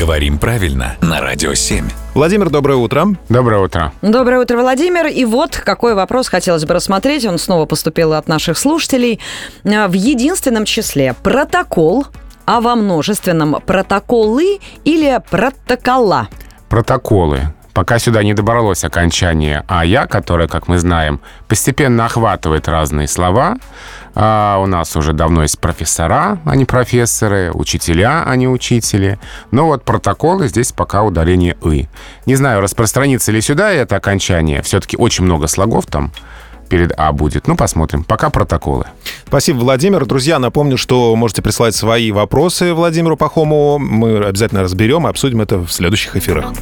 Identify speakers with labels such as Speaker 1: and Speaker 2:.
Speaker 1: Говорим правильно на Радио 7.
Speaker 2: Владимир, доброе утро.
Speaker 3: Доброе утро.
Speaker 4: Доброе утро, Владимир. И вот какой вопрос хотелось бы рассмотреть. Он снова поступил от наших слушателей. А, В единственном числе протокол, а во множественном протоколы или протокола?
Speaker 3: Протоколы. Пока сюда не добралось окончание «ая», которое, как мы знаем, постепенно охватывает разные слова. А у нас уже давно есть профессора, а не профессоры, учителя, а не учители. Но вот протоколы здесь пока ударение «ы». Не знаю, распространится ли сюда это окончание. Все-таки очень много слогов там перед «а» будет. Ну, посмотрим. Пока протоколы.
Speaker 2: Спасибо, Владимир. Друзья, напомню, что можете присылать свои вопросы Владимиру Пахомову. Мы обязательно разберем и обсудим это в следующих эфирах.